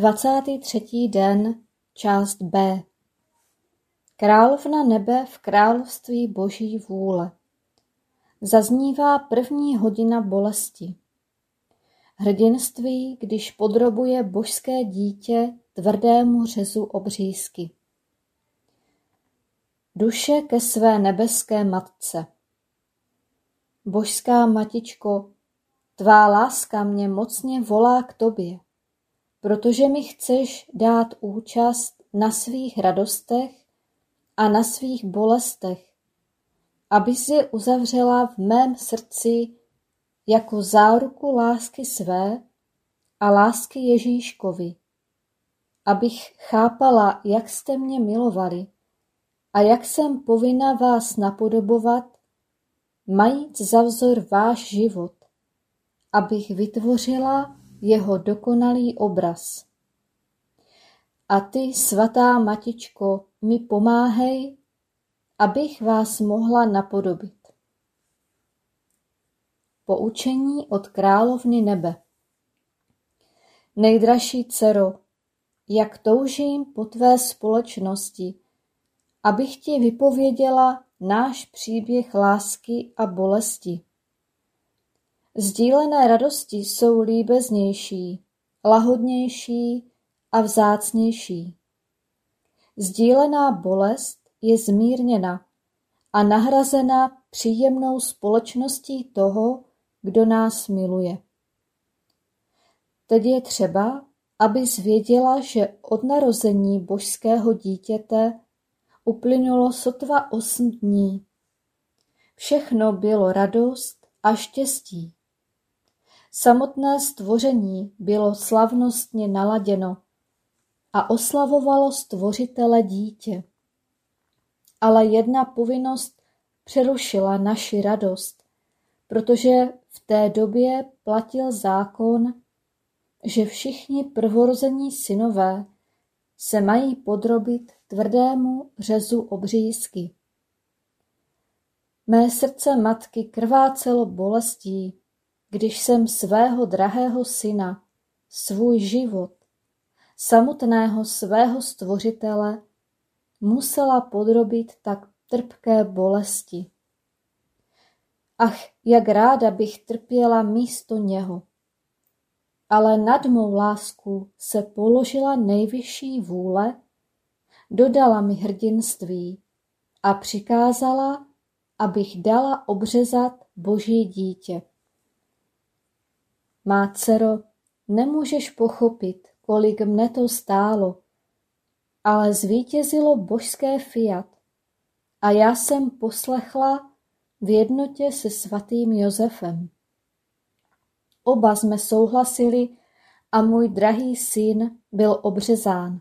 23. den, část B. Královna nebe v království boží vůle. Zaznívá první hodina bolesti. Hrdinství, když podrobuje božské dítě tvrdému řezu obřízky. Duše ke své nebeské matce. Božská matičko, tvá láska mě mocně volá k tobě protože mi chceš dát účast na svých radostech a na svých bolestech, abys je uzavřela v mém srdci jako záruku lásky své a lásky Ježíškovi, abych chápala, jak jste mě milovali a jak jsem povinna vás napodobovat, majíc za vzor váš život, abych vytvořila jeho dokonalý obraz. A ty, svatá Matičko, mi pomáhej, abych vás mohla napodobit. Poučení od královny nebe Nejdražší dcero, jak toužím po tvé společnosti, abych ti vypověděla náš příběh lásky a bolesti. Sdílené radosti jsou líbeznější, lahodnější a vzácnější. Sdílená bolest je zmírněna a nahrazena příjemnou společností toho, kdo nás miluje. Teď je třeba, aby zvěděla, že od narození božského dítěte uplynulo sotva osm dní. Všechno bylo radost a štěstí. Samotné stvoření bylo slavnostně naladěno a oslavovalo stvořitele dítě. Ale jedna povinnost přerušila naši radost, protože v té době platil zákon, že všichni prvorození synové se mají podrobit tvrdému řezu obřízky. Mé srdce matky krvácelo bolestí, když jsem svého drahého syna, svůj život, samotného svého stvořitele, musela podrobit tak trpké bolesti. Ach, jak ráda bych trpěla místo něho. Ale nad mou lásku se položila nejvyšší vůle, dodala mi hrdinství a přikázala, abych dala obřezat boží dítě. Má dcero, nemůžeš pochopit, kolik mne to stálo, ale zvítězilo božské fiat a já jsem poslechla v jednotě se svatým Josefem. Oba jsme souhlasili a můj drahý syn byl obřezán.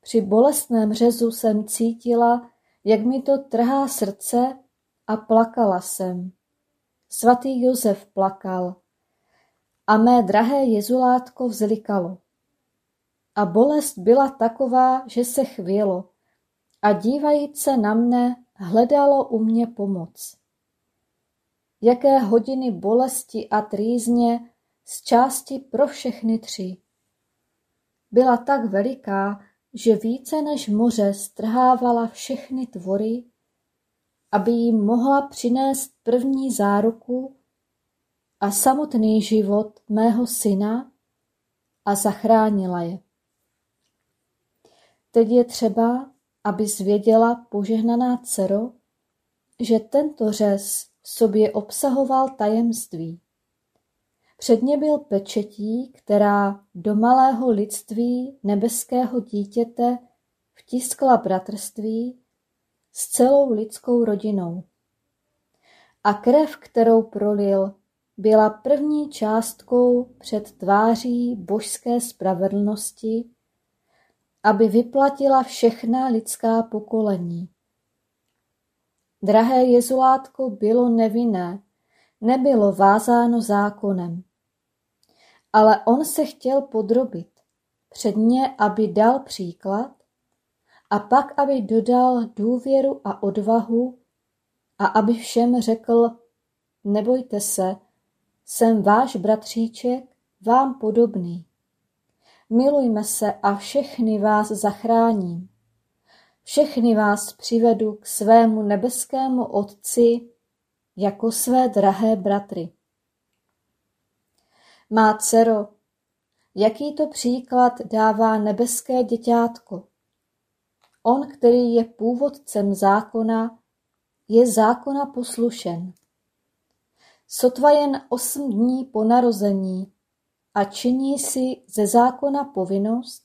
Při bolestném řezu jsem cítila, jak mi to trhá srdce a plakala jsem. Svatý Josef plakal a mé drahé jezulátko vzlikalo. A bolest byla taková, že se chvělo a dívajíc se na mne hledalo u mě pomoc. Jaké hodiny bolesti a trýzně z části pro všechny tři. Byla tak veliká, že více než moře strhávala všechny tvory, aby jim mohla přinést první záruku a samotný život mého syna a zachránila je. Teď je třeba, aby zvěděla požehnaná dcero, že tento řez v sobě obsahoval tajemství. Předně byl pečetí, která do malého lidství nebeského dítěte vtiskla bratrství s celou lidskou rodinou. A krev, kterou prolil, byla první částkou před tváří božské spravedlnosti, aby vyplatila všechna lidská pokolení. Drahé jezulátko bylo nevinné, nebylo vázáno zákonem. Ale on se chtěl podrobit, předně, aby dal příklad a pak, aby dodal důvěru a odvahu a aby všem řekl, nebojte se, jsem váš bratříček, vám podobný. Milujme se a všechny vás zachráním. Všechny vás přivedu k svému nebeskému Otci jako své drahé bratry. Má dcero, jaký to příklad dává nebeské děťátko? On, který je původcem zákona, je zákona poslušen. Sotva jen osm dní po narození a činí si ze zákona povinnost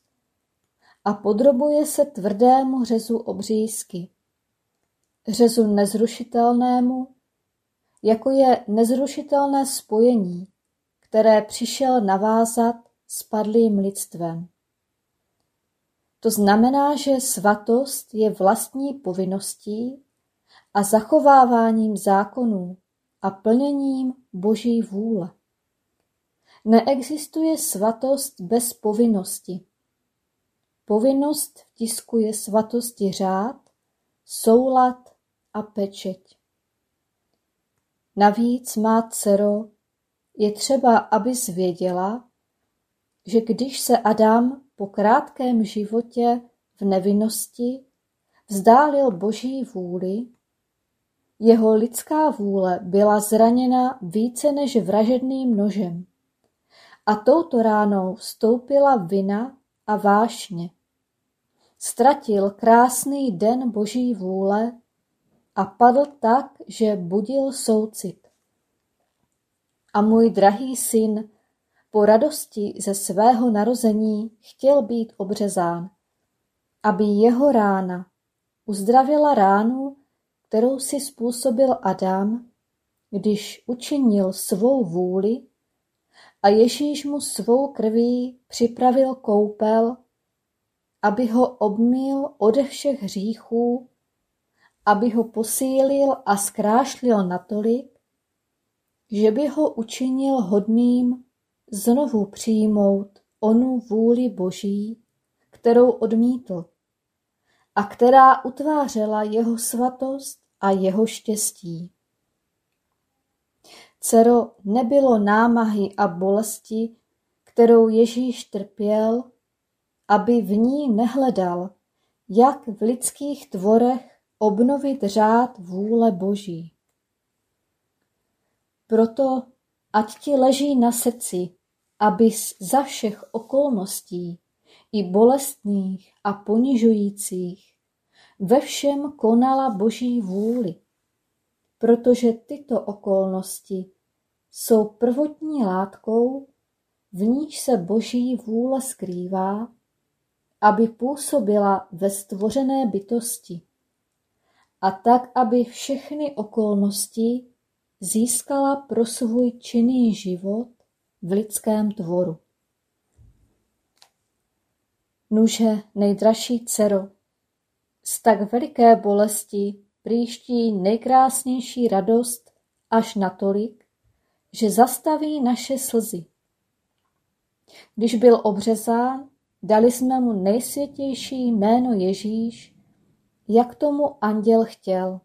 a podrobuje se tvrdému řezu obřízky, řezu nezrušitelnému, jako je nezrušitelné spojení, které přišel navázat s padlým lidstvem. To znamená, že svatost je vlastní povinností a zachováváním zákonů a plněním Boží vůle. Neexistuje svatost bez povinnosti. Povinnost vtiskuje svatosti řád, soulad a pečeť. Navíc, má dcero, je třeba, abys věděla, že když se Adam po krátkém životě v nevinnosti vzdálil Boží vůli, jeho lidská vůle byla zraněna více než vražedným nožem. A touto ránou vstoupila vina a vášně. Ztratil krásný den Boží vůle a padl tak, že budil soucit. A můj drahý syn po radosti ze svého narození chtěl být obřezán, aby jeho rána uzdravila ránu, kterou si způsobil Adam když učinil svou vůli a Ježíš mu svou krví připravil koupel, aby ho obmil ode všech hříchů, aby ho posílil a zkrášlil natolik, že by ho učinil hodným znovu přijmout onu vůli Boží, kterou odmítl a která utvářela jeho svatost a jeho štěstí. Cero, nebylo námahy a bolesti, kterou Ježíš trpěl, aby v ní nehledal, jak v lidských tvorech obnovit řád vůle Boží. Proto ať ti leží na srdci, abys za všech okolností, i bolestných a ponižujících, ve všem konala Boží vůli, protože tyto okolnosti jsou prvotní látkou, v níž se Boží vůle skrývá, aby působila ve stvořené bytosti a tak, aby všechny okolnosti získala pro svůj činný život v lidském tvoru. Nuže, nejdražší dcero, z tak veliké bolesti příští nejkrásnější radost až natolik, že zastaví naše slzy. Když byl obřezán, dali jsme mu nejsvětější jméno Ježíš, jak tomu anděl chtěl.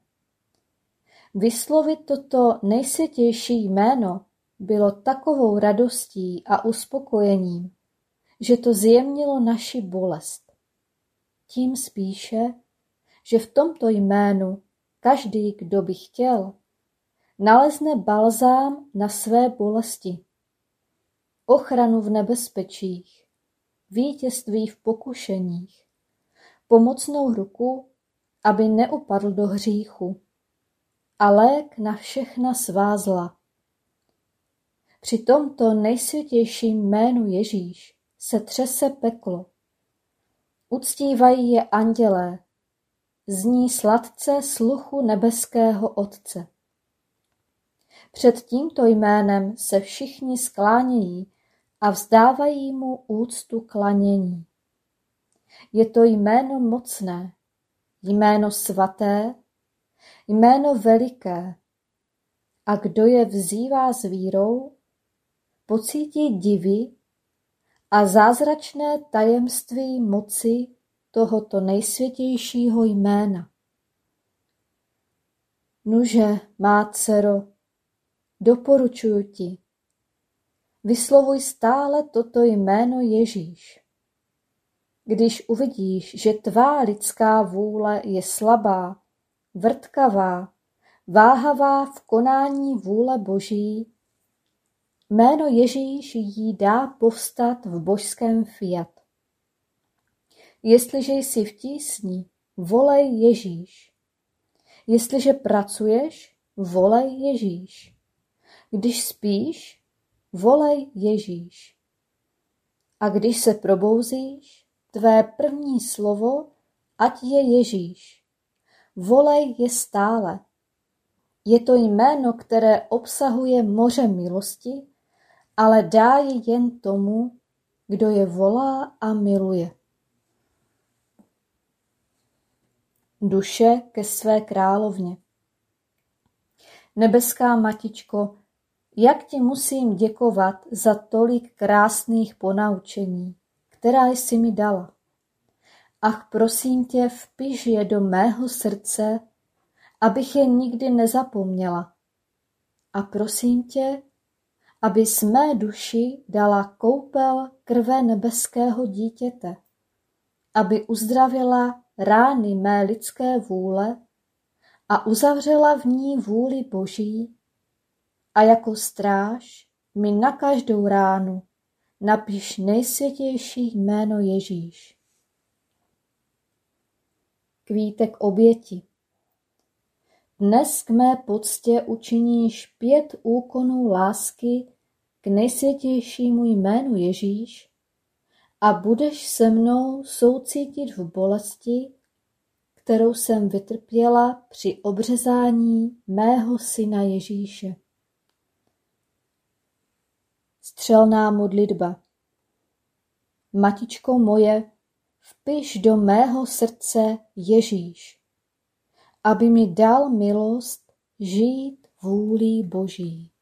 Vyslovit toto nejsvětější jméno bylo takovou radostí a uspokojením, že to zjemnilo naši bolest. Tím spíše, že v tomto jménu každý, kdo by chtěl, nalezne balzám na své bolesti, ochranu v nebezpečích, vítězství v pokušeních, pomocnou ruku, aby neupadl do hříchu, a lék na všechna svá zla. Při tomto nejsvětějším jménu Ježíš se třese peklo. Uctívají je andělé, zní sladce sluchu nebeského Otce. Před tímto jménem se všichni sklánějí a vzdávají mu úctu klanění. Je to jméno mocné, jméno svaté, jméno veliké. A kdo je vzývá s vírou, pocítí divy a zázračné tajemství moci tohoto nejsvětějšího jména. Nuže, má dcero, doporučuji ti, vyslovuj stále toto jméno Ježíš. Když uvidíš, že tvá lidská vůle je slabá, vrtkavá, váhavá v konání vůle Boží, jméno Ježíš jí dá povstat v božském fiat. Jestliže jsi v tísni, volej Ježíš. Jestliže pracuješ, volej Ježíš. Když spíš, volej Ježíš. A když se probouzíš, tvé první slovo, ať je Ježíš. Volej je stále. Je to jméno, které obsahuje moře milosti, ale dá je jen tomu, kdo je volá a miluje. duše ke své královně. Nebeská matičko, jak ti musím děkovat za tolik krásných ponaučení, která jsi mi dala. Ach, prosím tě, vpiš je do mého srdce, abych je nikdy nezapomněla. A prosím tě, aby mé duši dala koupel krve nebeského dítěte, aby uzdravila rány mé lidské vůle a uzavřela v ní vůli Boží a jako stráž mi na každou ránu napiš nejsvětější jméno Ježíš. Kvítek oběti Dnes k mé poctě učiníš pět úkonů lásky k nejsvětějšímu jménu Ježíš a budeš se mnou soucítit v bolesti, kterou jsem vytrpěla při obřezání mého syna Ježíše. Střelná modlitba Matičko moje, vpiš do mého srdce Ježíš, aby mi dal milost žít vůlí Boží.